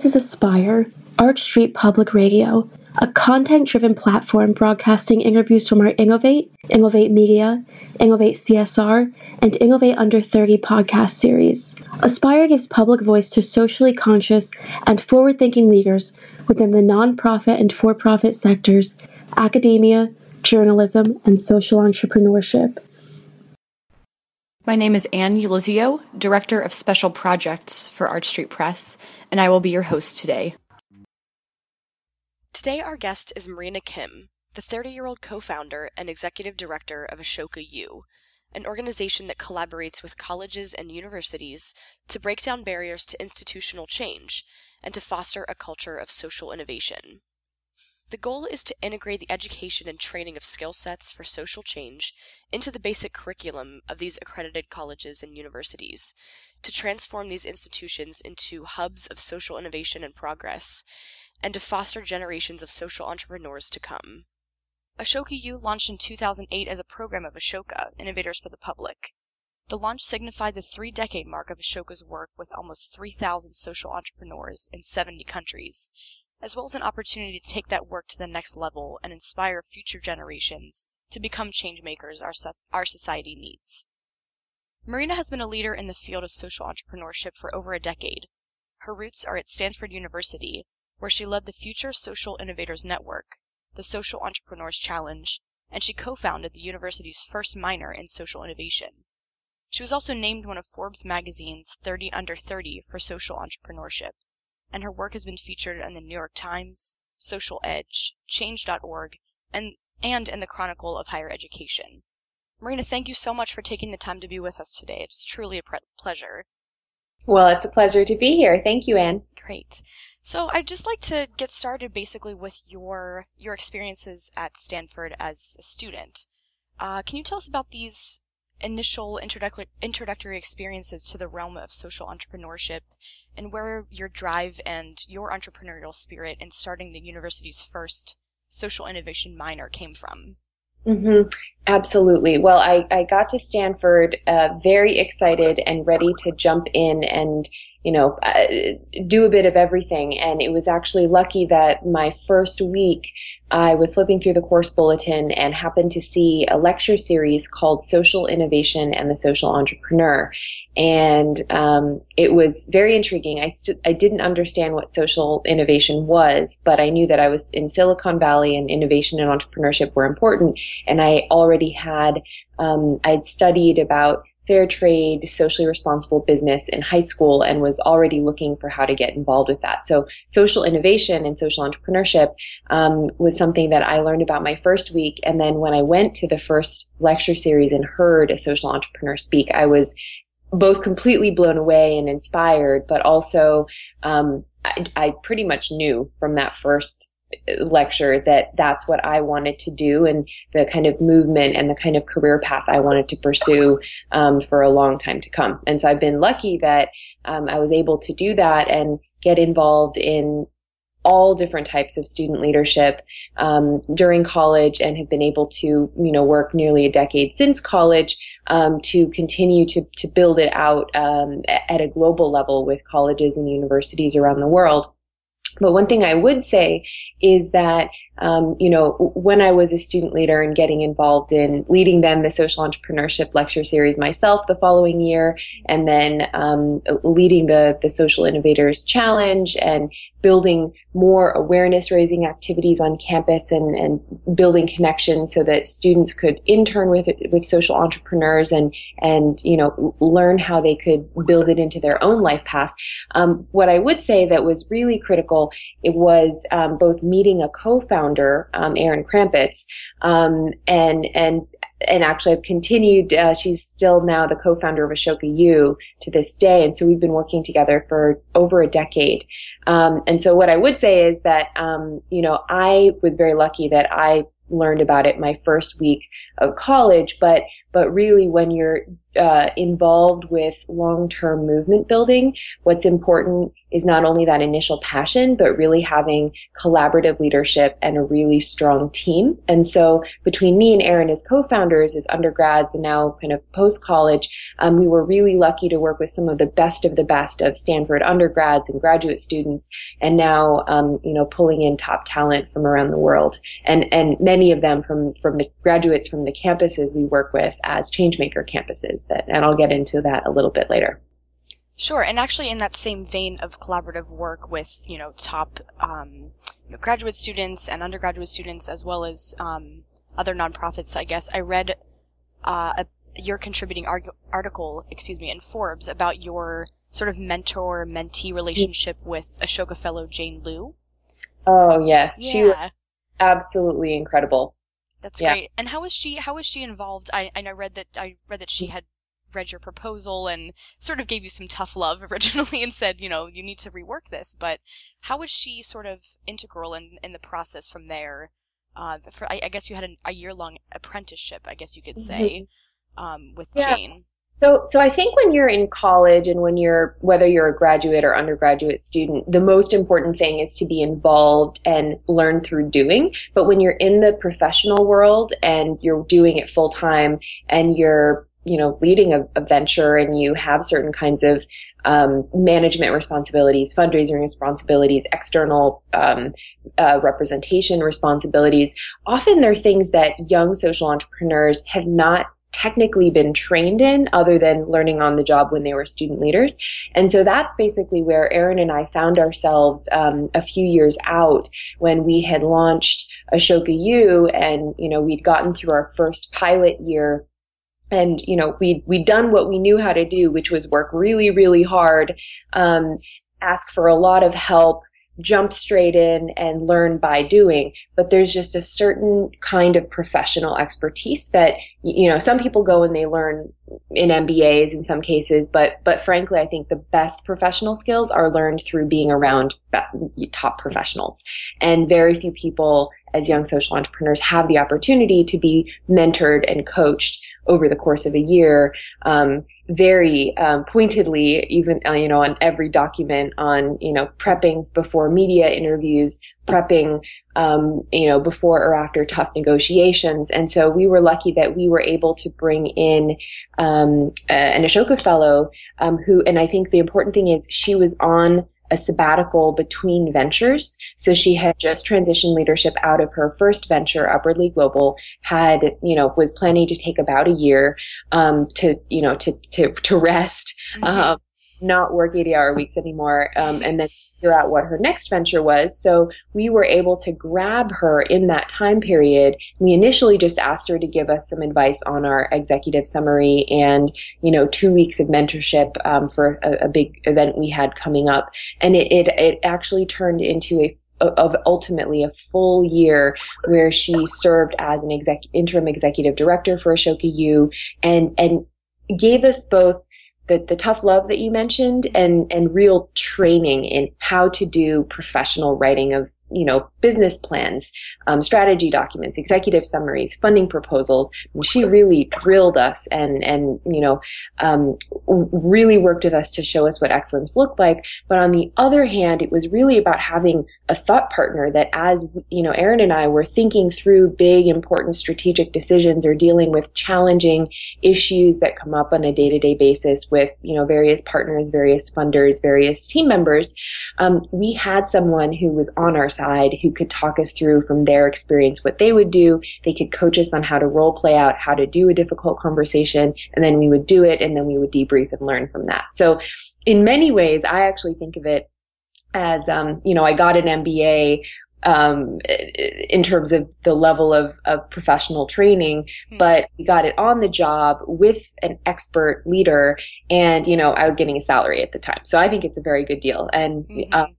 This is Aspire, Arch Street Public Radio, a content driven platform broadcasting interviews from our Innovate, Innovate Media, Innovate CSR, and Innovate Under 30 podcast series. Aspire gives public voice to socially conscious and forward thinking leaders within the nonprofit and for profit sectors, academia, journalism, and social entrepreneurship. My name is Anne Ulizio, Director of Special Projects for Arch Street Press, and I will be your host today. Today, our guest is Marina Kim, the 30 year old co founder and executive director of Ashoka U, an organization that collaborates with colleges and universities to break down barriers to institutional change and to foster a culture of social innovation. The goal is to integrate the education and training of skill sets for social change into the basic curriculum of these accredited colleges and universities, to transform these institutions into hubs of social innovation and progress, and to foster generations of social entrepreneurs to come. Ashoka U launched in 2008 as a program of Ashoka, Innovators for the Public. The launch signified the three decade mark of Ashoka's work with almost 3,000 social entrepreneurs in 70 countries, as well as an opportunity to take that work to the next level and inspire future generations to become changemakers our, our society needs. Marina has been a leader in the field of social entrepreneurship for over a decade. Her roots are at Stanford University, where she led the Future Social Innovators Network, the Social Entrepreneurs Challenge, and she co founded the university's first minor in social innovation. She was also named one of Forbes magazine's 30 Under 30 for social entrepreneurship and her work has been featured in the New York Times, Social Edge, Change.org, and, and in the Chronicle of Higher Education. Marina, thank you so much for taking the time to be with us today. It's truly a pre- pleasure. Well, it's a pleasure to be here. Thank you, Anne. Great. So I'd just like to get started basically with your your experiences at Stanford as a student. Uh, can you tell us about these initial introductory, introductory experiences to the realm of social entrepreneurship and where your drive and your entrepreneurial spirit in starting the university's first social innovation minor came from. Mm-hmm. Absolutely. Well, I, I got to Stanford uh, very excited and ready to jump in and you know, uh, do a bit of everything. And it was actually lucky that my first week I was flipping through the course bulletin and happened to see a lecture series called Social Innovation and the Social Entrepreneur. And um, it was very intriguing. I, st- I didn't understand what social innovation was, but I knew that I was in Silicon Valley and innovation and entrepreneurship were important. And I already had, um, I'd studied about fair trade, socially responsible business in high school and was already looking for how to get involved with that. So social innovation and social entrepreneurship um, was something that I learned about my first week. And then when I went to the first lecture series and heard a social entrepreneur speak, I was both completely blown away and inspired, but also um, I, I pretty much knew from that first lecture that that's what I wanted to do and the kind of movement and the kind of career path I wanted to pursue um, for a long time to come. And so I've been lucky that um, I was able to do that and get involved in all different types of student leadership um, during college and have been able to you know work nearly a decade since college um, to continue to, to build it out um, at a global level with colleges and universities around the world but one thing I would say is that, um, you know, when I was a student leader and getting involved in leading then the social entrepreneurship lecture series myself the following year, and then um, leading the the social innovators challenge and building more awareness raising activities on campus and, and building connections so that students could intern with with social entrepreneurs and and you know learn how they could build it into their own life path. Um, what I would say that was really critical it was um, both meeting a co-founder, um, Erin Krampetz, um, and and and actually I've continued, uh, she's still now the co-founder of Ashoka U to this day. And so we've been working together for over a decade. Um, and so what I would say is that, um, you know, I was very lucky that I learned about it my first week of college, but but really when you're uh, involved with long-term movement building, what's important is not only that initial passion, but really having collaborative leadership and a really strong team. And so between me and Erin as co-founders, as undergrads, and now kind of post-college, um, we were really lucky to work with some of the best of the best of Stanford undergrads and graduate students, and now um, you know pulling in top talent from around the world, and and many of them from from the graduates from the campuses we work with as changemaker campuses. That, and I'll get into that a little bit later. Sure, and actually, in that same vein of collaborative work with you know top um, you know, graduate students and undergraduate students, as well as um, other nonprofits, I guess I read uh, a, your contributing arg- article, excuse me, in Forbes about your sort of mentor mentee relationship with Ashoka Fellow Jane Leu. Oh yes, yeah. she was absolutely incredible. That's yeah. great. And how was she? How was she involved? I I read that I read that she had read your proposal and sort of gave you some tough love originally and said, you know, you need to rework this. But how was she sort of integral in, in the process from there? Uh, for, I, I guess you had an, a year long apprenticeship, I guess you could say, mm-hmm. um, with yeah. Jane. So, so I think when you're in college and when you're, whether you're a graduate or undergraduate student, the most important thing is to be involved and learn through doing. But when you're in the professional world and you're doing it full time and you're you know leading a, a, venture and you have certain kinds of um, management responsibilities fundraising responsibilities external um, uh, representation responsibilities often they're things that young social entrepreneurs have not technically been trained in other than learning on the job when they were student leaders. And so that's basically where erin and i found ourselves um, a few years out when we had launched ashoka u and you know we'd gotten through our first pilot year. And you know we we'd done what we knew how to do which was work really really hard um, ask for a lot of help jump straight in and learn by doing but there's just a certain kind of professional expertise that you know some people go and they learn in MBAs in some cases but but frankly I think the best professional skills are learned through being around top professionals. And very few people as young social entrepreneurs have the opportunity to be mentored and coached over the course of a year, um, very um, pointedly, even uh, you know, on every document on you know prepping before media interviews, prepping um, you know before or after tough negotiations, and so we were lucky that we were able to bring in um, an Ashoka fellow um, who, and I think the important thing is she was on a sabbatical between ventures. So she had just transitioned leadership out of her first venture, Upwardly Global, had, you know, was planning to take about a year, um, to, you know, to, to, to rest. Mm-hmm. Um, not work 80 hour weeks anymore um, and then figure out what her next venture was. So we were able to grab her in that time period. We initially just asked her to give us some advice on our executive summary and, you know, two weeks of mentorship um, for a, a, big event we had coming up. And it, it, it actually turned into a of ultimately a full year where she served as an exec, interim executive director for Ashoka U and, and gave us both the, the tough love that you mentioned and, and real training in how to do professional writing of you know, business plans, um, strategy documents, executive summaries, funding proposals. And she really drilled us and, and, you know, um, really worked with us to show us what excellence looked like. But on the other hand, it was really about having a thought partner that as, you know, Erin and I were thinking through big, important strategic decisions or dealing with challenging issues that come up on a day to day basis with, you know, various partners, various funders, various team members. Um, we had someone who was on our side who could talk us through from their experience what they would do. They could coach us on how to role play out, how to do a difficult conversation, and then we would do it and then we would debrief and learn from that. So in many ways, I actually think of it as, um, you know, I got an MBA um, in terms of the level of, of professional training, mm-hmm. but we got it on the job with an expert leader. And, you know, I was getting a salary at the time. So I think it's a very good deal. And, mm-hmm. um,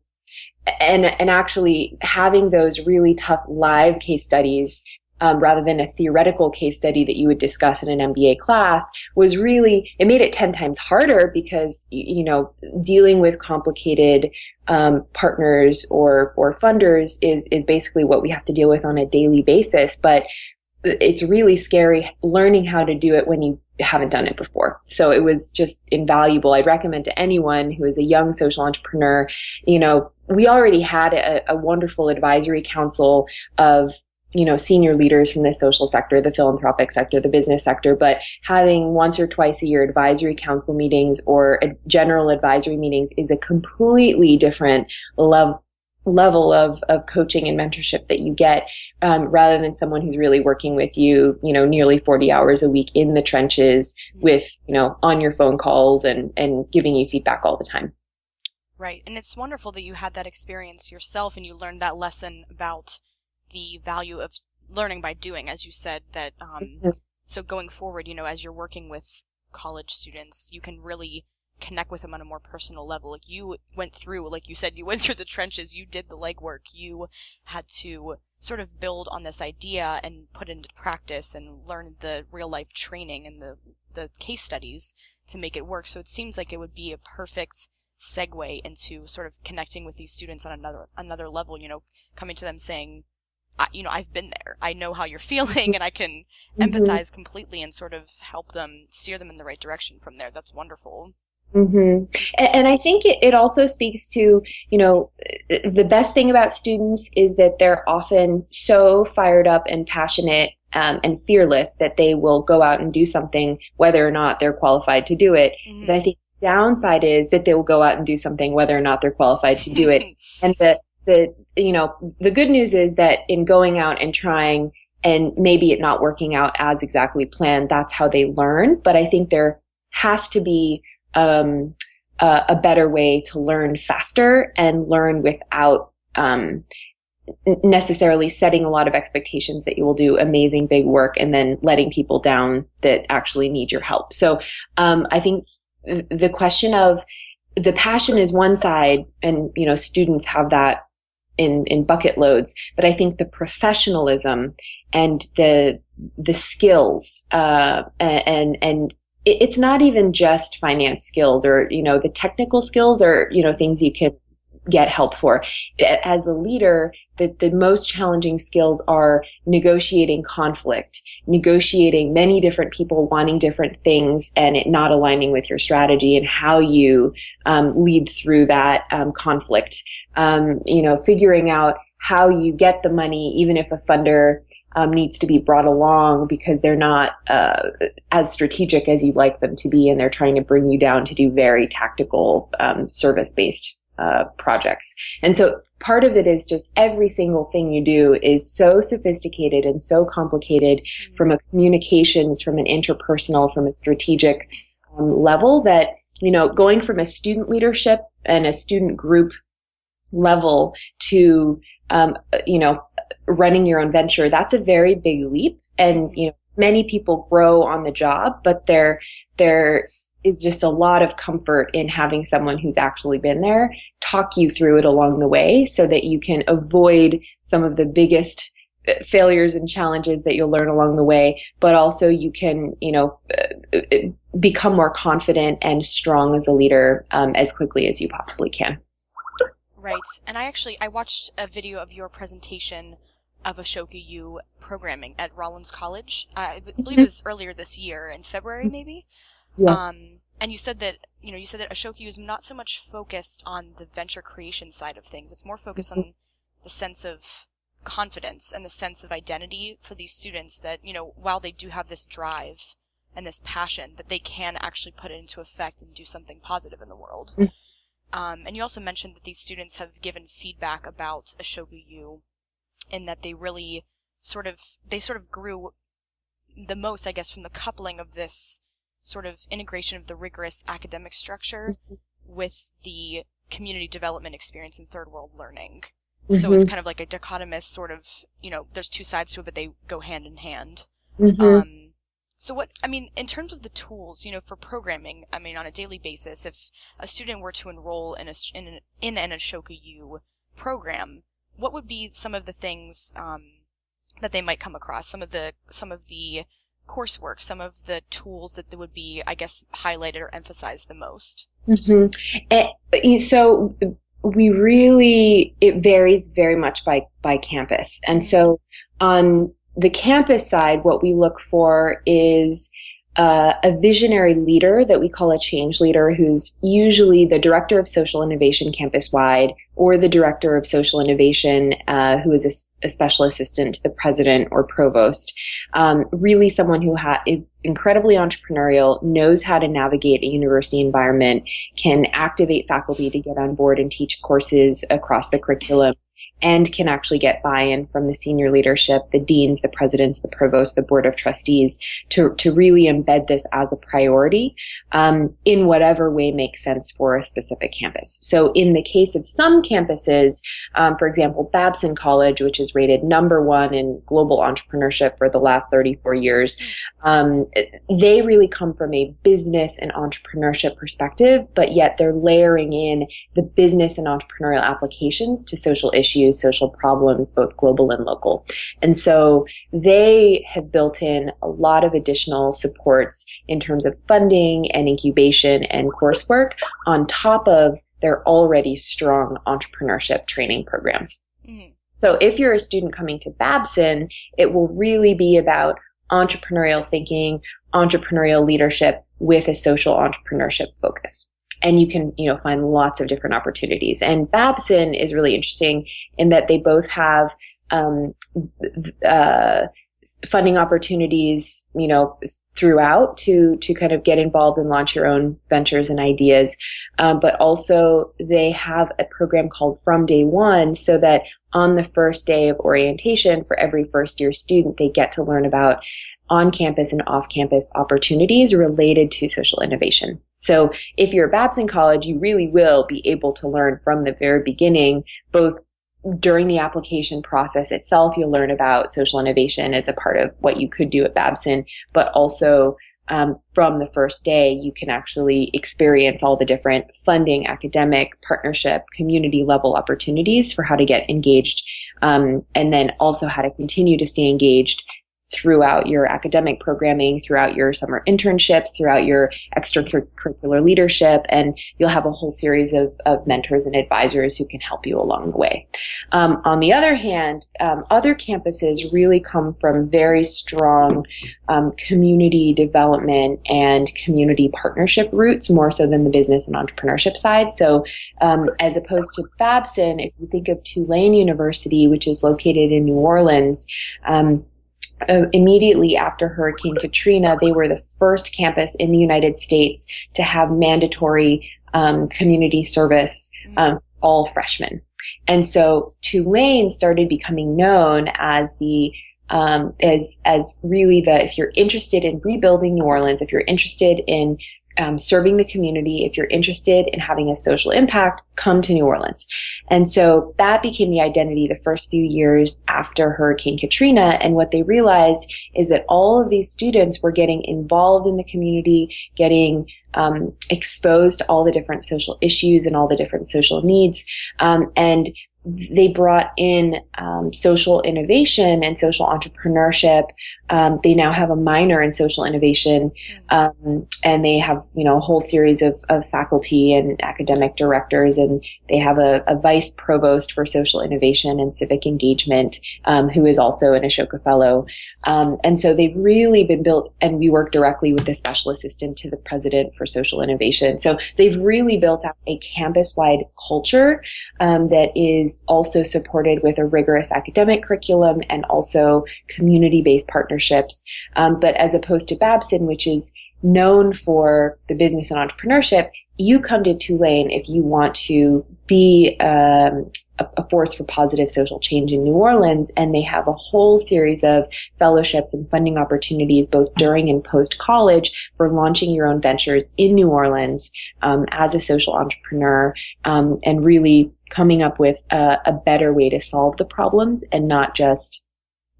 and and actually having those really tough live case studies um, rather than a theoretical case study that you would discuss in an MBA class was really it made it 10 times harder because you know dealing with complicated um, partners or or funders is is basically what we have to deal with on a daily basis but it's really scary learning how to do it when you haven't done it before. So it was just invaluable. I'd recommend to anyone who is a young social entrepreneur, you know, we already had a, a wonderful advisory council of you know senior leaders from the social sector the philanthropic sector the business sector but having once or twice a year advisory council meetings or general advisory meetings is a completely different level level of of coaching and mentorship that you get um, rather than someone who's really working with you you know nearly 40 hours a week in the trenches mm-hmm. with you know on your phone calls and and giving you feedback all the time right and it's wonderful that you had that experience yourself and you learned that lesson about the value of learning by doing as you said that um, mm-hmm. so going forward you know as you're working with college students you can really connect with them on a more personal level. Like you went through, like you said, you went through the trenches, you did the legwork, you had to sort of build on this idea and put it into practice and learn the real life training and the, the case studies to make it work. So it seems like it would be a perfect segue into sort of connecting with these students on another, another level, you know, coming to them saying, I, you know, I've been there. I know how you're feeling and I can mm-hmm. empathize completely and sort of help them steer them in the right direction from there. That's wonderful. Mm-hmm. And, and, I think it, it also speaks to, you know, the best thing about students is that they're often so fired up and passionate um, and fearless that they will go out and do something, whether or not they're qualified to do it. Mm-hmm. But I think downside is that they will go out and do something, whether or not they're qualified to do it. and the, the, you know, the good news is that in going out and trying and maybe it not working out as exactly planned, that's how they learn. But I think there has to be um, a, a, better way to learn faster and learn without um, necessarily setting a lot of expectations that you will do amazing big work and then letting people down that actually need your help. So um, I think the question of the passion is one side, and you know students have that in in bucket loads. But I think the professionalism and the the skills uh, and and it's not even just finance skills or you know the technical skills or you know things you can get help for as a leader the, the most challenging skills are negotiating conflict negotiating many different people wanting different things and it not aligning with your strategy and how you um, lead through that um, conflict. Um, you know figuring out how you get the money even if a funder um, needs to be brought along because they're not uh, as strategic as you'd like them to be, and they're trying to bring you down to do very tactical um, service based uh, projects. And so part of it is just every single thing you do is so sophisticated and so complicated mm-hmm. from a communications, from an interpersonal, from a strategic um, level that you know going from a student leadership and a student group level to um, you know running your own venture, that's a very big leap. And, you know, many people grow on the job, but there, there is just a lot of comfort in having someone who's actually been there talk you through it along the way so that you can avoid some of the biggest uh, failures and challenges that you'll learn along the way, but also you can, you know, uh, uh, become more confident and strong as a leader um, as quickly as you possibly can. Right. And I actually I watched a video of your presentation of Ashoka U programming at Rollins College. I believe it was earlier this year in February, maybe. Yes. Um, and you said that you know you said that Ashoka U is not so much focused on the venture creation side of things. It's more focused on the sense of confidence and the sense of identity for these students. That you know while they do have this drive and this passion, that they can actually put it into effect and do something positive in the world. Mm. Um, and you also mentioned that these students have given feedback about Ashoka U in that they really sort of they sort of grew the most, I guess, from the coupling of this sort of integration of the rigorous academic structure mm-hmm. with the community development experience in third world learning. Mm-hmm. So it's mm-hmm. kind of like a dichotomous sort of, you know, there's two sides to it, but they go hand in hand. Mm-hmm. Um, so what, I mean, in terms of the tools, you know, for programming, I mean, on a daily basis, if a student were to enroll in a, in an, in an Ashoka U program, what would be some of the things um, that they might come across? Some of the some of the coursework, some of the tools that would be, I guess, highlighted or emphasized the most. Mm-hmm. And, so we really it varies very much by by campus, and so on the campus side, what we look for is uh, a visionary leader that we call a change leader, who's usually the director of social innovation campus wide or the director of social innovation, uh, who is a, a, special assistant to the president or provost. Um, really, someone who ha- is incredibly entrepreneurial, knows how to navigate a university environment, can activate faculty to get on board and teach courses across the curriculum and can actually get buy-in from the senior leadership, the deans, the presidents, the provost, the board of trustees to, to really embed this as a priority um, in whatever way makes sense for a specific campus. So in the case of some campuses, um, for example, Babson College, which is rated number one in global entrepreneurship for the last 34 years, um, they really come from a business and entrepreneurship perspective, but yet they're layering in the business and entrepreneurial applications to social issues, social problems, both global and local. And so they have built in a lot of additional supports in terms of funding and incubation and coursework on top of their already strong entrepreneurship training programs. Mm-hmm. So if you're a student coming to Babson, it will really be about entrepreneurial thinking, entrepreneurial leadership with a social entrepreneurship focus. And you can, you know, find lots of different opportunities. And Babson is really interesting in that they both have um, uh, funding opportunities, you know, throughout to to kind of get involved and launch your own ventures and ideas. Um, but also they have a program called From Day One, so that on the first day of orientation for every first year student, they get to learn about on campus and off campus opportunities related to social innovation. So if you're a Babson College, you really will be able to learn from the very beginning, both during the application process itself, you'll learn about social innovation as a part of what you could do at Babson, but also um, from the first day, you can actually experience all the different funding, academic, partnership, community level opportunities for how to get engaged, um, and then also how to continue to stay engaged throughout your academic programming, throughout your summer internships, throughout your extracurricular leadership, and you'll have a whole series of, of mentors and advisors who can help you along the way. Um, on the other hand, um, other campuses really come from very strong um, community development and community partnership roots more so than the business and entrepreneurship side. So, um, as opposed to Babson, if you think of Tulane University, which is located in New Orleans, um, uh, immediately after Hurricane Katrina, they were the first campus in the United States to have mandatory um, community service mm-hmm. um, all freshmen. And so Tulane started becoming known as the um, as as really the if you're interested in rebuilding New Orleans, if you're interested in um, serving the community, if you're interested in having a social impact, come to New Orleans. And so that became the identity the first few years after Hurricane Katrina. And what they realized is that all of these students were getting involved in the community, getting um, exposed to all the different social issues and all the different social needs. Um, and they brought in um, social innovation and social entrepreneurship. Um, they now have a minor in social innovation, mm. um, and they have you know a whole series of, of faculty and academic directors, and they have a, a vice provost for social innovation and civic engagement, um, who is also an Ashoka fellow. Um, and so they've really been built, and we work directly with the special assistant to the president for social innovation. So they've really built out a campus-wide culture um, that is is also supported with a rigorous academic curriculum and also community-based partnerships. Um, but as opposed to Babson, which is known for the business and entrepreneurship, you come to Tulane if you want to be um, a, force for positive social change in New Orleans, and they have a whole series of fellowships and funding opportunities both during and post college for launching your own ventures in New Orleans um, as a social entrepreneur um, and really coming up with a, a better way to solve the problems and not just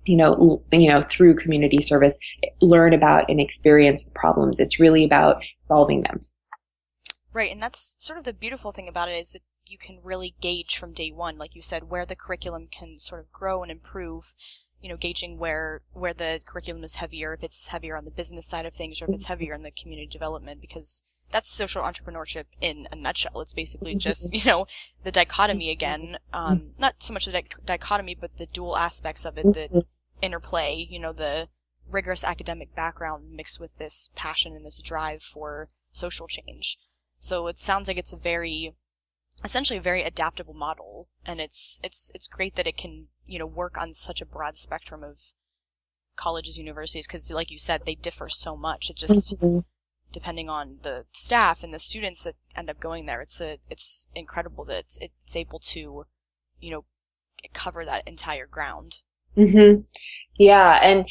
you know you know through community service learn about and experience the problems. It's really about solving them. Right and that's sort of the beautiful thing about it is that you can really gauge from day one like you said where the curriculum can sort of grow and improve you know gauging where where the curriculum is heavier if it's heavier on the business side of things or if it's mm-hmm. heavier in the community development because that's social entrepreneurship in a nutshell. It's basically mm-hmm. just, you know, the dichotomy mm-hmm. again. Um, not so much the di- dichotomy, but the dual aspects of it that interplay, you know, the rigorous academic background mixed with this passion and this drive for social change. So it sounds like it's a very, essentially a very adaptable model, and it's it's it's great that it can you know work on such a broad spectrum of colleges, universities, because like you said, they differ so much. It just mm-hmm. depending on the staff and the students that end up going there, it's a it's incredible that it's, it's able to, you know, cover that entire ground. Mm-hmm. Yeah, and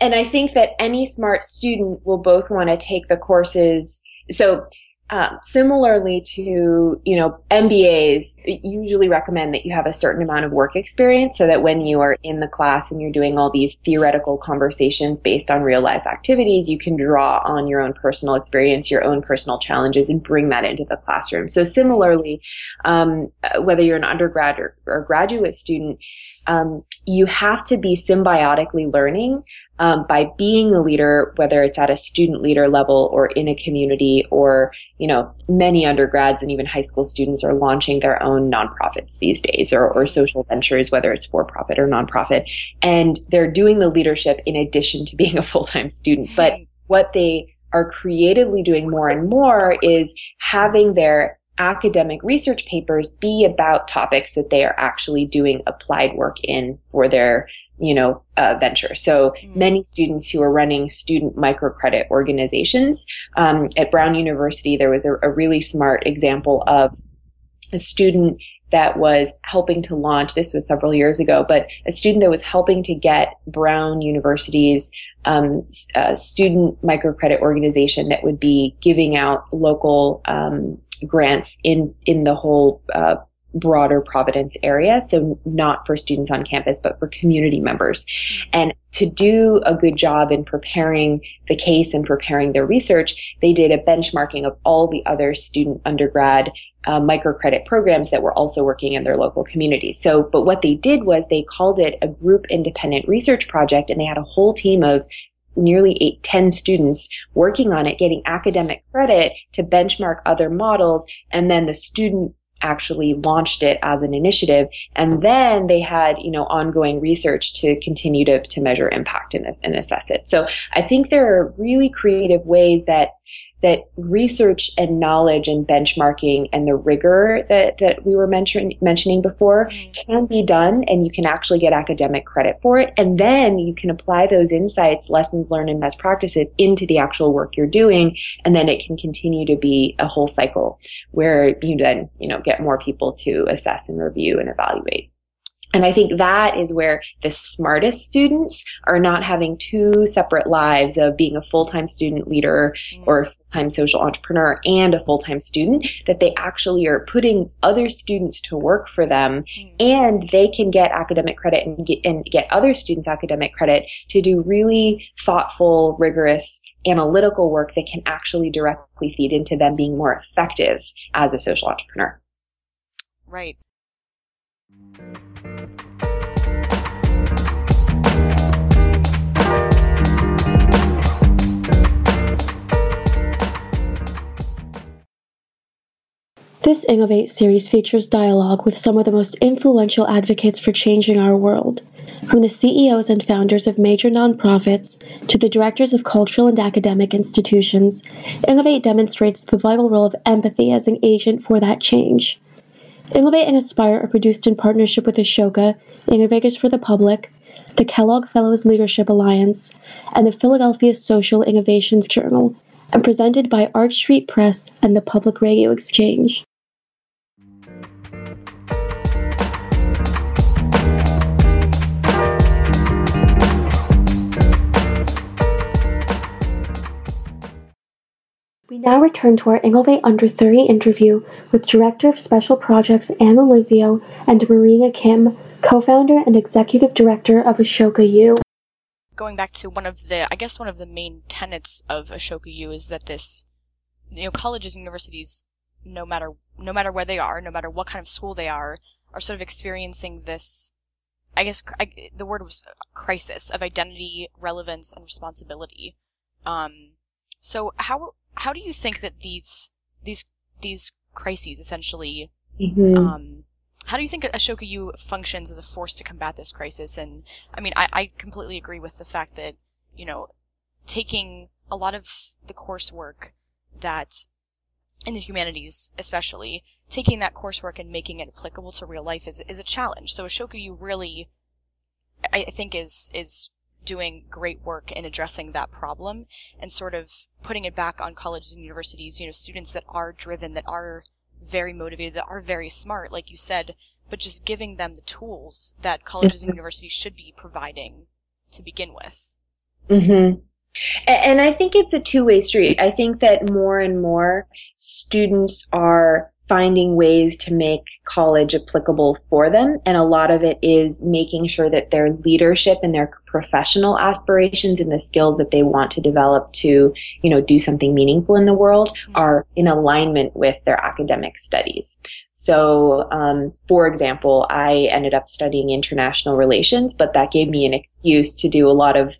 and I think that any smart student will both want to take the courses. So um, similarly to, you know, MBAs usually recommend that you have a certain amount of work experience so that when you are in the class and you're doing all these theoretical conversations based on real life activities, you can draw on your own personal experience, your own personal challenges, and bring that into the classroom. So similarly, um, whether you're an undergrad or, or graduate student, um, you have to be symbiotically learning um, by being a leader, whether it's at a student leader level or in a community or, you know, many undergrads and even high school students are launching their own nonprofits these days or, or social ventures, whether it's for profit or nonprofit. And they're doing the leadership in addition to being a full time student. But what they are creatively doing more and more is having their academic research papers be about topics that they are actually doing applied work in for their you know, uh, venture. So mm. many students who are running student microcredit organizations. Um, at Brown University, there was a, a really smart example of a student that was helping to launch, this was several years ago, but a student that was helping to get Brown University's um, uh, student microcredit organization that would be giving out local um, grants in in the whole uh, broader Providence area. So not for students on campus, but for community members. And to do a good job in preparing the case and preparing their research, they did a benchmarking of all the other student undergrad uh, microcredit programs that were also working in their local communities. So, but what they did was they called it a group independent research project and they had a whole team of nearly eight, 10 students working on it, getting academic credit to benchmark other models. And then the student actually launched it as an initiative. And then they had you know ongoing research to continue to, to measure impact and, and assess it so i think there are really creative ways that that research and knowledge and benchmarking and the rigor that, that we were mention, mentioning before mm-hmm. can be done and you can actually get academic credit for it. And then you can apply those insights, lessons learned and best practices into the actual work you're doing. And then it can continue to be a whole cycle where you then, you know, get more people to assess and review and evaluate. And I think that is where the smartest students are not having two separate lives of being a full-time student leader mm. or a full-time social entrepreneur and a full-time student, that they actually are putting other students to work for them mm. and they can get academic credit and get, and get other students academic credit to do really thoughtful, rigorous, analytical work that can actually directly feed into them being more effective as a social entrepreneur. Right. This Innovate series features dialogue with some of the most influential advocates for changing our world, from the CEOs and founders of major nonprofits to the directors of cultural and academic institutions. Innovate demonstrates the vital role of empathy as an agent for that change. Innovate and Aspire are produced in partnership with Ashoka, Innovators for the Public, the Kellogg Fellows Leadership Alliance, and the Philadelphia Social Innovations Journal, and presented by Arch Street Press and the Public Radio Exchange. We now return to our Innovate Under 30 interview with Director of Special Projects Anne Ulizio and Marina Kim, co-founder and executive director of Ashoka U. Going back to one of the, I guess one of the main tenets of Ashoka U is that this, you know, colleges and universities, no matter no matter where they are, no matter what kind of school they are, are sort of experiencing this. I guess I, the word was crisis of identity, relevance, and responsibility. Um, so how how do you think that these these these crises essentially mm-hmm. um, how do you think Ashoka U functions as a force to combat this crisis? And I mean, I, I completely agree with the fact that you know taking a lot of the coursework that in the humanities especially taking that coursework and making it applicable to real life is is a challenge so ashoka u really i think is is doing great work in addressing that problem and sort of putting it back on colleges and universities you know students that are driven that are very motivated that are very smart like you said but just giving them the tools that colleges and universities should be providing to begin with mm-hmm. And I think it's a two way street. I think that more and more students are finding ways to make college applicable for them. And a lot of it is making sure that their leadership and their professional aspirations and the skills that they want to develop to, you know, do something meaningful in the world mm-hmm. are in alignment with their academic studies. So, um, for example, I ended up studying international relations, but that gave me an excuse to do a lot of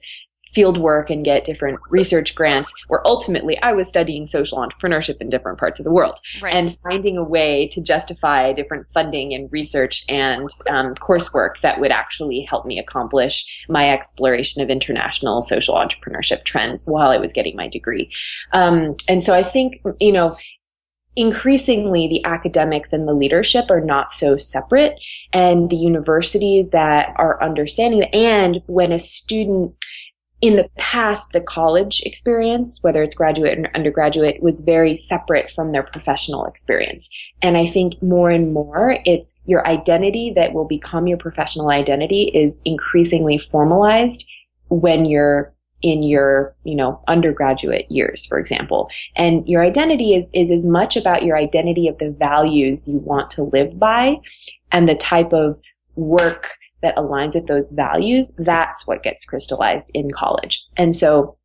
field work and get different research grants where ultimately I was studying social entrepreneurship in different parts of the world right. and finding a way to justify different funding and research and um, coursework that would actually help me accomplish my exploration of international social entrepreneurship trends while I was getting my degree. Um, and so I think, you know, increasingly the academics and the leadership are not so separate and the universities that are understanding and when a student in the past, the college experience, whether it's graduate or undergraduate, was very separate from their professional experience. And I think more and more, it's your identity that will become your professional identity is increasingly formalized when you're in your, you know, undergraduate years, for example. And your identity is, is as much about your identity of the values you want to live by and the type of work that aligns with those values, that's what gets crystallized in college. And so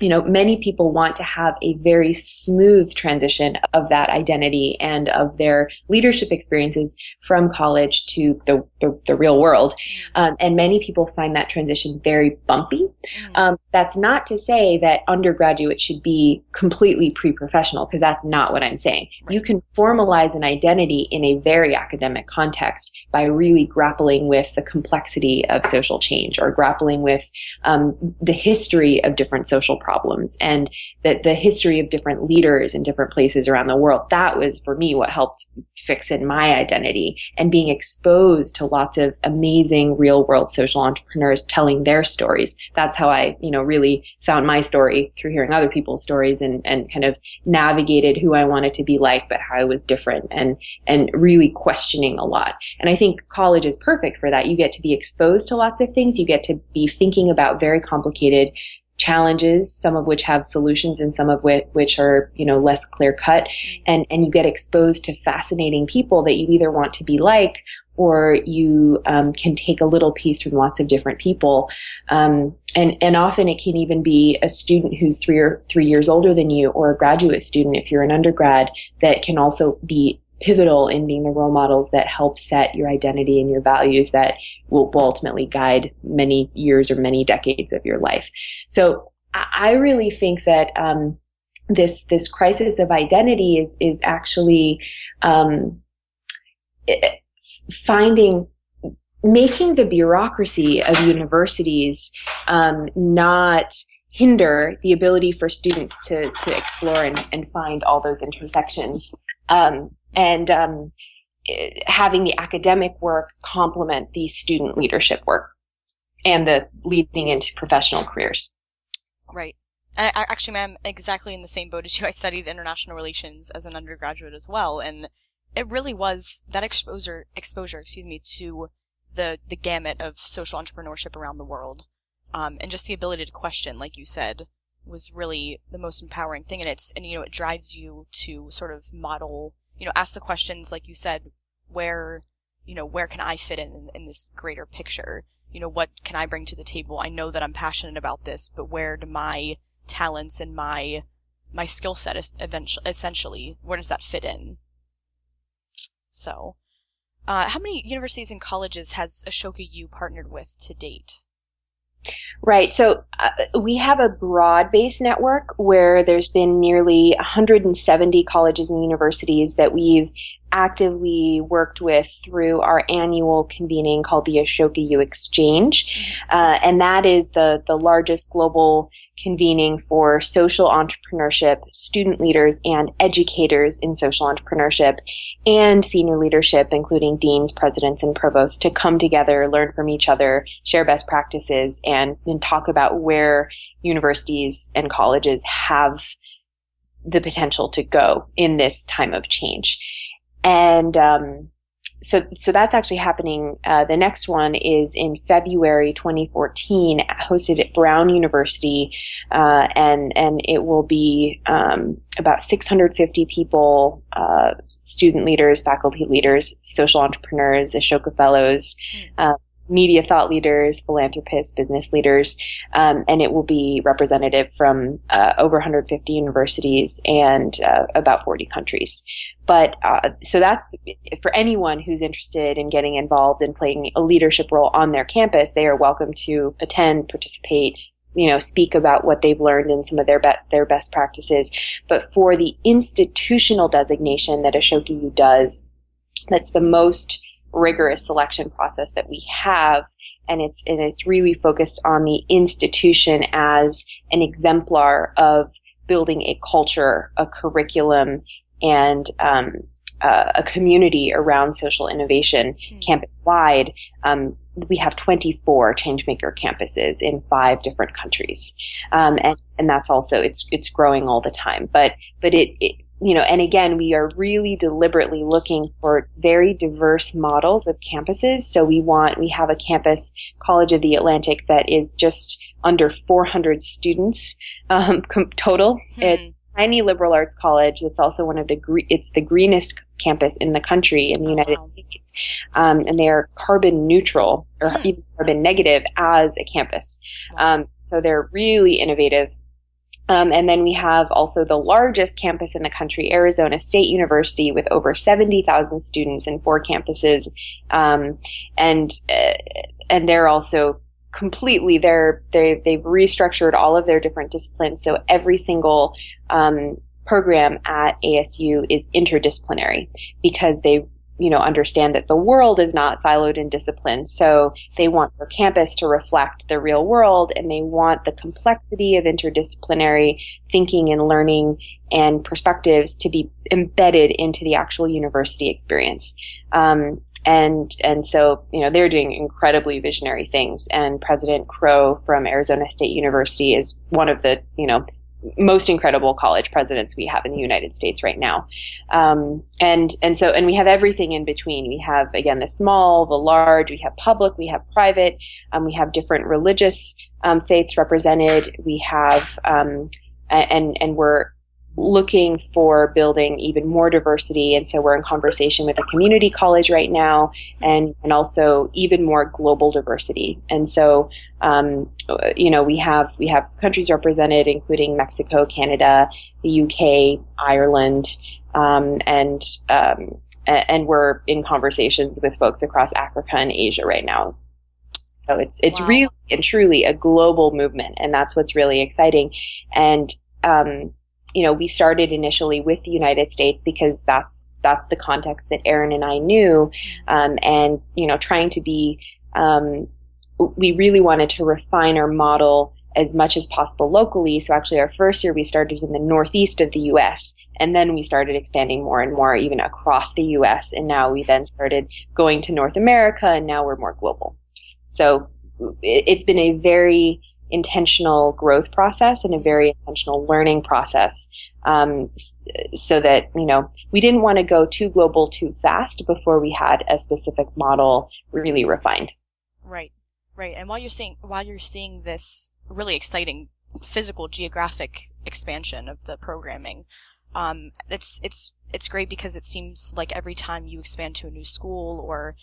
you know, many people want to have a very smooth transition of that identity and of their leadership experiences from college to the, the, the real world. Mm. Um, and many people find that transition very bumpy. Mm. Um, that's not to say that undergraduate should be completely pre-professional, because that's not what I'm saying. You can formalize an identity in a very academic context by really grappling with the complexity of social change or grappling with um, the history of different social problems and the, the history of different leaders in different places around the world. That was for me what helped fix in my identity and being exposed to lots of amazing real world social entrepreneurs telling their stories. That's how I, you know, really found my story through hearing other people's stories and, and kind of navigated who I wanted to be like, but how I was different and, and really questioning a lot. And I think college is perfect for that. You get to be exposed to lots of things. You get to be thinking about very complicated challenges, some of which have solutions and some of which, are, you know, less clear cut. And, and you get exposed to fascinating people that you either want to be like or you um, can take a little piece from lots of different people. Um, and, and often it can even be a student who's three or three years older than you or a graduate student if you're an undergrad that can also be pivotal in being the role models that help set your identity and your values that will, will ultimately guide many years or many decades of your life. So I really think that um, this this crisis of identity is is actually um, finding making the bureaucracy of universities um, not hinder the ability for students to to explore and, and find all those intersections um, and um, having the academic work complement the student leadership work and the leading into professional careers. Right. I, I actually, I'm exactly in the same boat as you. I studied international relations as an undergraduate as well, and it really was that exposure, exposure, excuse me, to the the gamut of social entrepreneurship around the world, um, and just the ability to question, like you said, was really the most empowering thing. And it's and you know it drives you to sort of model you know, ask the questions, like you said, where, you know, where can I fit in, in, in this greater picture? You know, what can I bring to the table? I know that I'm passionate about this, but where do my talents and my, my skill set is eventually, essentially, where does that fit in? So, uh, how many universities and colleges has Ashoka U partnered with to date? Right. So uh, we have a broad based network where there's been nearly 170 colleges and universities that we've actively worked with through our annual convening called the Ashoka U Exchange. Mm-hmm. Uh, and that is the, the largest global convening for social entrepreneurship, student leaders, and educators in social entrepreneurship, and senior leadership, including deans, presidents, and provosts, to come together, learn from each other, share best practices, and, talk about where universities and colleges have the potential to go in this time of change. And um, so so that's actually happening. Uh, the next one is in February 2014, hosted at Brown University, uh, and and it will be um, about 650 people, uh, student leaders, faculty leaders, social entrepreneurs, Ashoka fellows. Mm media thought leaders, philanthropists, business leaders, um, and it will be representative from uh, over 150 universities and uh, about 40 countries. But uh, so that's for anyone who's interested in getting involved in playing a leadership role on their campus. They are welcome to attend, participate, you know, speak about what they've learned and some of their best their best practices. But for the institutional designation that Ashoka U does, that's the most rigorous selection process that we have. And it's, and it's really focused on the institution as an exemplar of building a culture, a curriculum, and um, uh, a community around social innovation mm-hmm. campus wide. Um, we have 24 changemaker campuses in five different countries, um, and and that's also it's it's growing all the time. But but it, it you know, and again, we are really deliberately looking for very diverse models of campuses. So we want, we have a campus, College of the Atlantic, that is just under 400 students um, total. Hmm. It's tiny liberal arts college. It's also one of the gre- it's the greenest campus in the country in the United wow. States, um, and they are carbon neutral or hmm. even carbon negative as a campus. Wow. Um, so they're really innovative um, and then we have also the largest campus in the country, Arizona State University, with over 70,000 students in four campuses. Um, and, uh, and they're also completely, they're, they, they've restructured all of their different disciplines. So every single, um, program at ASU is interdisciplinary because they you know, understand that the world is not siloed in discipline. So they want their campus to reflect the real world and they want the complexity of interdisciplinary thinking and learning and perspectives to be embedded into the actual university experience. Um, and and so you know they're doing incredibly visionary things and president crow from arizona state university is one of the you know most incredible college presidents we have in the United States right now. Um, and and so and we have everything in between. We have again the small, the large. We have public. We have private. Um, we have different religious um, faiths represented. We have um, and and we're looking for building even more diversity. And so we're in conversation with a community college right now and, and also even more global diversity. And so, um, you know, we have, we have countries represented, including Mexico, Canada, the UK, Ireland, um, and, um, and we're in conversations with folks across Africa and Asia right now. So it's it's wow. really and truly a global movement, and that's what's really exciting. And um, you know, we started initially with the United States because that's that's the context that Erin and I knew, um, and you know, trying to be, um, we really wanted to refine our model as much as possible locally. So actually, our first year we started in the northeast of the U.S. And then we started expanding more and more, even across the US. And now we then started going to North America, and now we're more global. So it's been a very intentional growth process and a very intentional learning process. Um, so that you know we didn't want to go too global too fast before we had a specific model really refined. Right. Right. And while you're seeing while you're seeing this really exciting physical geographic expansion of the programming um, it's it's it's great because it seems like every time you expand to a new school or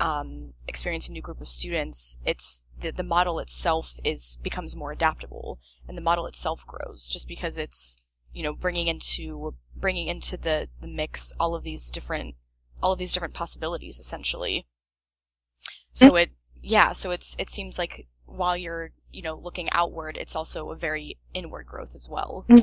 um, experience a new group of students, it's the the model itself is becomes more adaptable, and the model itself grows just because it's you know bringing into bringing into the the mix all of these different all of these different possibilities essentially. So it yeah, so it's it seems like while you're you know looking outward, it's also a very inward growth as well. Mm-hmm.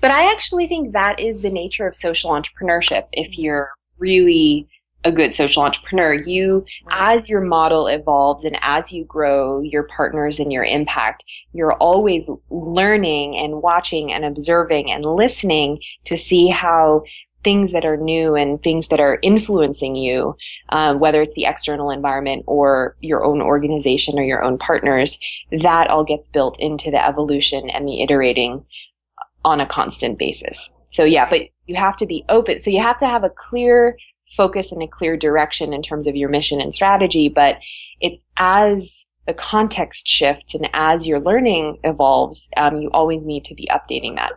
But I actually think that is the nature of social entrepreneurship. If mm-hmm. you're really a good social entrepreneur. You, as your model evolves and as you grow your partners and your impact, you're always learning and watching and observing and listening to see how things that are new and things that are influencing you, um, whether it's the external environment or your own organization or your own partners, that all gets built into the evolution and the iterating on a constant basis. So yeah, but you have to be open. So you have to have a clear focus and a clear direction in terms of your mission and strategy, but it's as the context shifts and as your learning evolves, um, you always need to be updating that.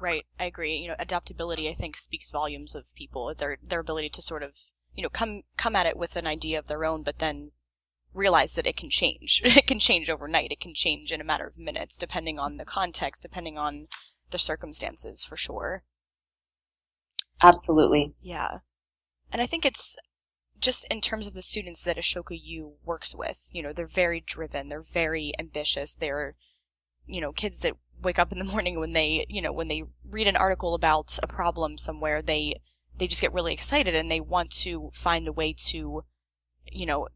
Right, I agree. You know, adaptability I think speaks volumes of people. Their their ability to sort of you know come come at it with an idea of their own, but then realize that it can change. it can change overnight. It can change in a matter of minutes, depending on the context, depending on the circumstances, for sure. Absolutely. Yeah, and I think it's just in terms of the students that Ashoka U works with. You know, they're very driven. They're very ambitious. They're you know kids that wake up in the morning when they, you know, when they read an article about a problem somewhere, they they just get really excited and they want to find a way to, you know,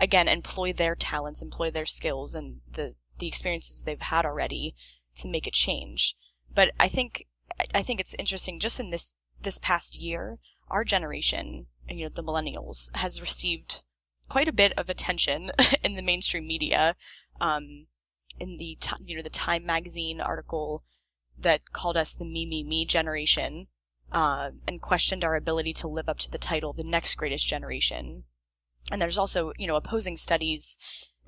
again, employ their talents, employ their skills and the the experiences they've had already to make a change. But I think I think it's interesting just in this this past year, our generation, you know, the millennials, has received quite a bit of attention in the mainstream media. Um, in the you know the Time magazine article that called us the me me me generation uh, and questioned our ability to live up to the title the next greatest generation. And there's also you know opposing studies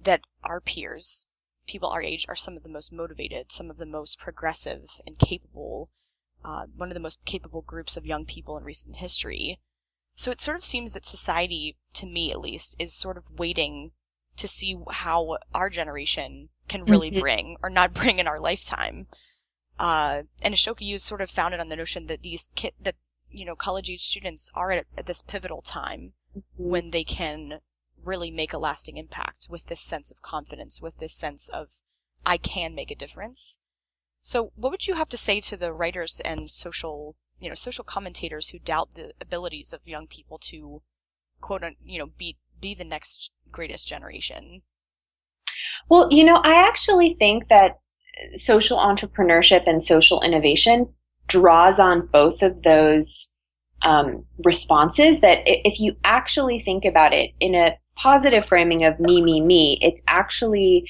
that our peers, people our age, are some of the most motivated, some of the most progressive and capable, uh, one of the most capable groups of young people in recent history. So it sort of seems that society, to me at least, is sort of waiting to see how our generation can really mm-hmm. bring or not bring in our lifetime. Uh, and Ashoka is sort of founded on the notion that these ki- that you know college age students are at, at this pivotal time mm-hmm. when they can really make a lasting impact with this sense of confidence, with this sense of I can make a difference. So, what would you have to say to the writers and social, you know, social commentators who doubt the abilities of young people to, quote, you know, be be the next greatest generation? Well, you know, I actually think that social entrepreneurship and social innovation draws on both of those um, responses. That if you actually think about it in a positive framing of me, me, me, it's actually,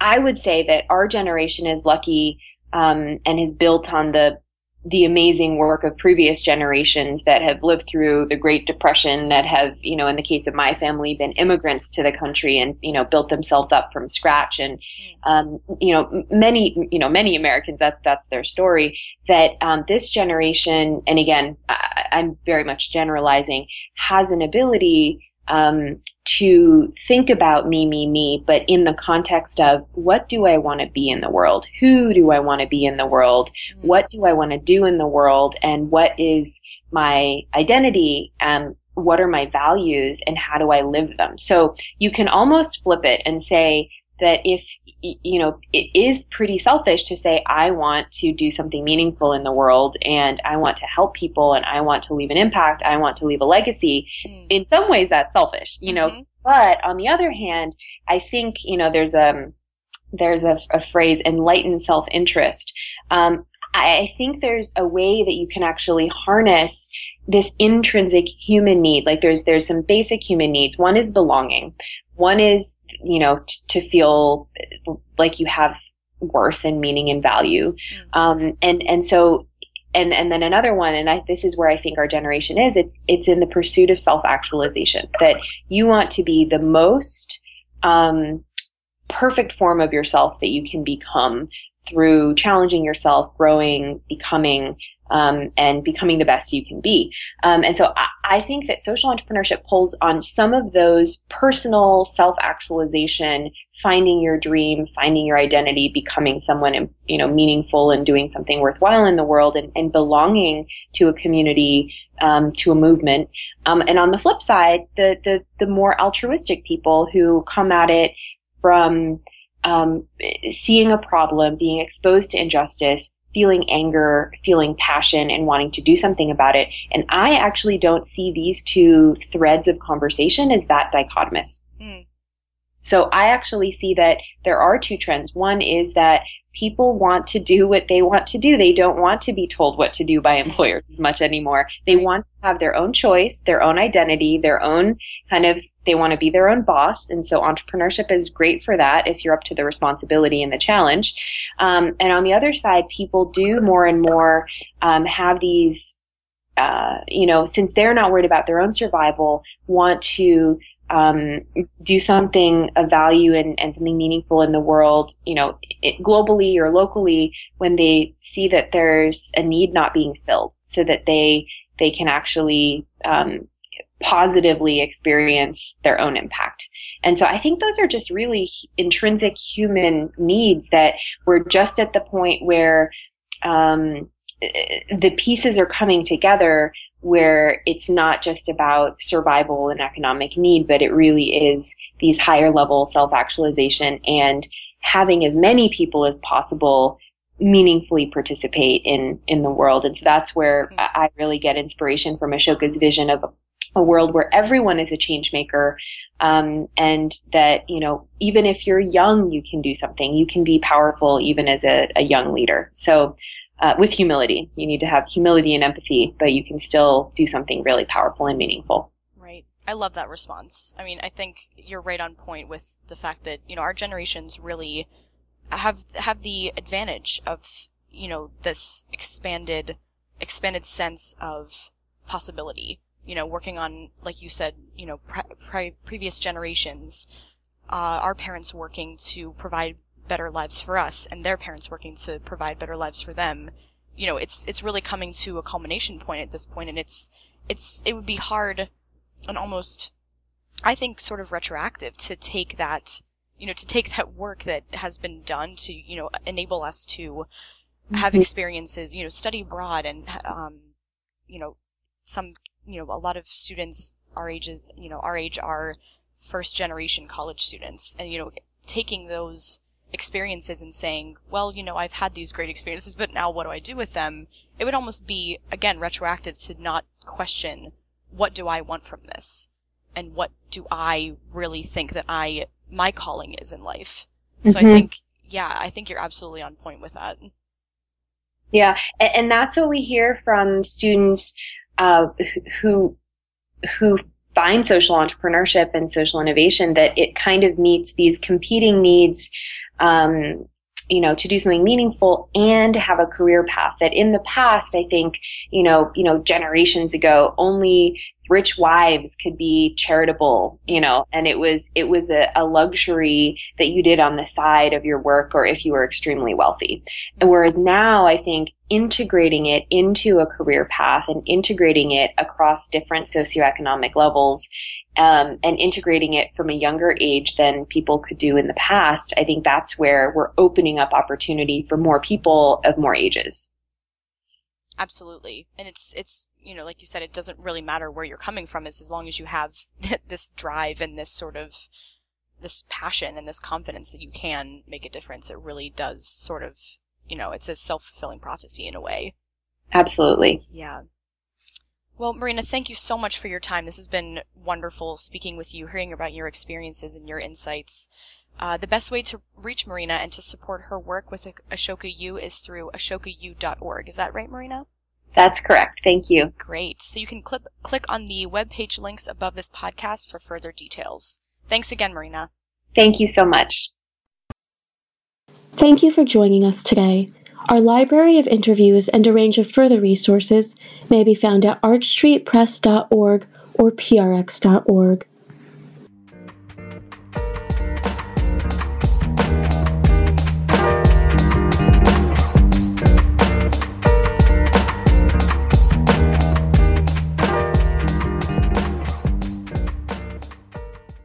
I would say that our generation is lucky um, and has built on the the amazing work of previous generations that have lived through the Great Depression, that have, you know, in the case of my family, been immigrants to the country and, you know, built themselves up from scratch. And, mm. um, you know, many, you know, many Americans, that's, that's their story, that um, this generation, and again, I, I'm very much generalizing, has an ability um, to think about me, me, me, but in the context of what do I want to be in the world? Who do I want to be in the world? Mm-hmm. What do I want to do in the world? And what is my identity? And what are my values and how do I live them? So you can almost flip it and say, that if you know it is pretty selfish to say i want to do something meaningful in the world and i want to help people and i want to leave an impact. I want to leave a legacy. Mm. in some ways that's selfish you mm-hmm. know but on the other hand i think you know there's a um, there's a, a phrase enlightened self-interest. Um, I think there's a way that you can actually harness this intrinsic human need. Like there's there's some basic human needs. One is belonging one is, you know, t- to feel like you have worth and meaning and value. Mm-hmm. Um, and, and so, and, and then another one, and I, this is where I think our generation is, it's, it's in the pursuit of self-actualization, that you want to be the most, um, perfect form of yourself that you can become through challenging yourself, growing, becoming, um, and becoming the best you can be. Um, and so I, I, think that social entrepreneurship pulls on some of those personal self actualization, finding your dream, finding your identity, becoming someone you know meaningful and doing something worthwhile in the world, and, and belonging to a community. Um, to a movement, um, and on the flip side, the, the the more altruistic people who come at it from um, seeing a problem, being exposed to injustice, feeling anger, feeling passion, and wanting to do something about it. And I actually don't see these two threads of conversation as that dichotomous. Mm. So I actually see that there are two trends. One is that people want to do what they want to do. They don't want to be told what to do by employers as much anymore. They want to have their own choice, their own identity, their own kind of, they want to be their own boss. And so entrepreneurship is great for that if you're up to the responsibility and the challenge. Um, and on the other side, people do more and more um, have these uh, you know, since they're not worried about their own survival, want to um, do something of value and, and, something meaningful in the world, you know, it, globally or locally, when they see that there's a need not being filled, so that they they can actually um, positively experience their own impact. And so I think those are just really intrinsic human needs that we're just at the point where um, the pieces are coming together where it's not just about survival and economic need, but it really is these higher level self actualization and having as many people as possible meaningfully participate in in the world. And so that's where mm-hmm. I really get inspiration from Ashoka's vision of a world where everyone is a change maker. Um, and that, you know, even if you're young, you can do something. You can be powerful even as a, a young leader. So uh, with humility. You need to have humility and empathy, but you can still do something really powerful and meaningful. Right. I love that response. I mean, I think you're right on point with the fact that, you know, our generations really have have the advantage of, you know, this expanded expanded sense of possibility. You know, working on, like you said, you know, pre- pre- previous generations, uh, our parents working to provide better lives for us and their parents working to provide better lives for them you know it's it's really coming to a culmination point at this point and it's it's it would be hard and almost i think sort of retroactive to take that you know to take that work that has been done to you know enable us to have mm-hmm. experiences you know study abroad and um you know some you know a lot of students our ages you know our age are first generation college students and you know taking those experiences and saying, well, you know, I've had these great experiences, but now what do I do with them? It would almost be, again, retroactive to not question, what do I want from this? And what do I really think that I, my calling is in life? So mm-hmm. I think, yeah, I think you're absolutely on point with that. Yeah. And that's what we hear from students, uh, who, who find social entrepreneurship and social innovation that it kind of meets these competing needs um, you know, to do something meaningful and to have a career path that in the past, I think, you know, you know, generations ago, only rich wives could be charitable, you know, and it was, it was a, a luxury that you did on the side of your work or if you were extremely wealthy. And whereas now I think integrating it into a career path and integrating it across different socioeconomic levels um, and integrating it from a younger age than people could do in the past, I think that's where we're opening up opportunity for more people of more ages. Absolutely. And it's, it's, you know, like you said, it doesn't really matter where you're coming from as, as long as you have this drive and this sort of, this passion and this confidence that you can make a difference. It really does sort of, you know, it's a self-fulfilling prophecy in a way. Absolutely. Yeah. Well, Marina, thank you so much for your time. This has been wonderful speaking with you, hearing about your experiences and your insights. Uh, the best way to reach Marina and to support her work with Ashoka U is through ashokau.org. Is that right, Marina? That's correct. Thank you. Great. So you can click click on the webpage links above this podcast for further details. Thanks again, Marina. Thank you so much. Thank you for joining us today. Our library of interviews and a range of further resources may be found at archstreetpress.org or prx.org.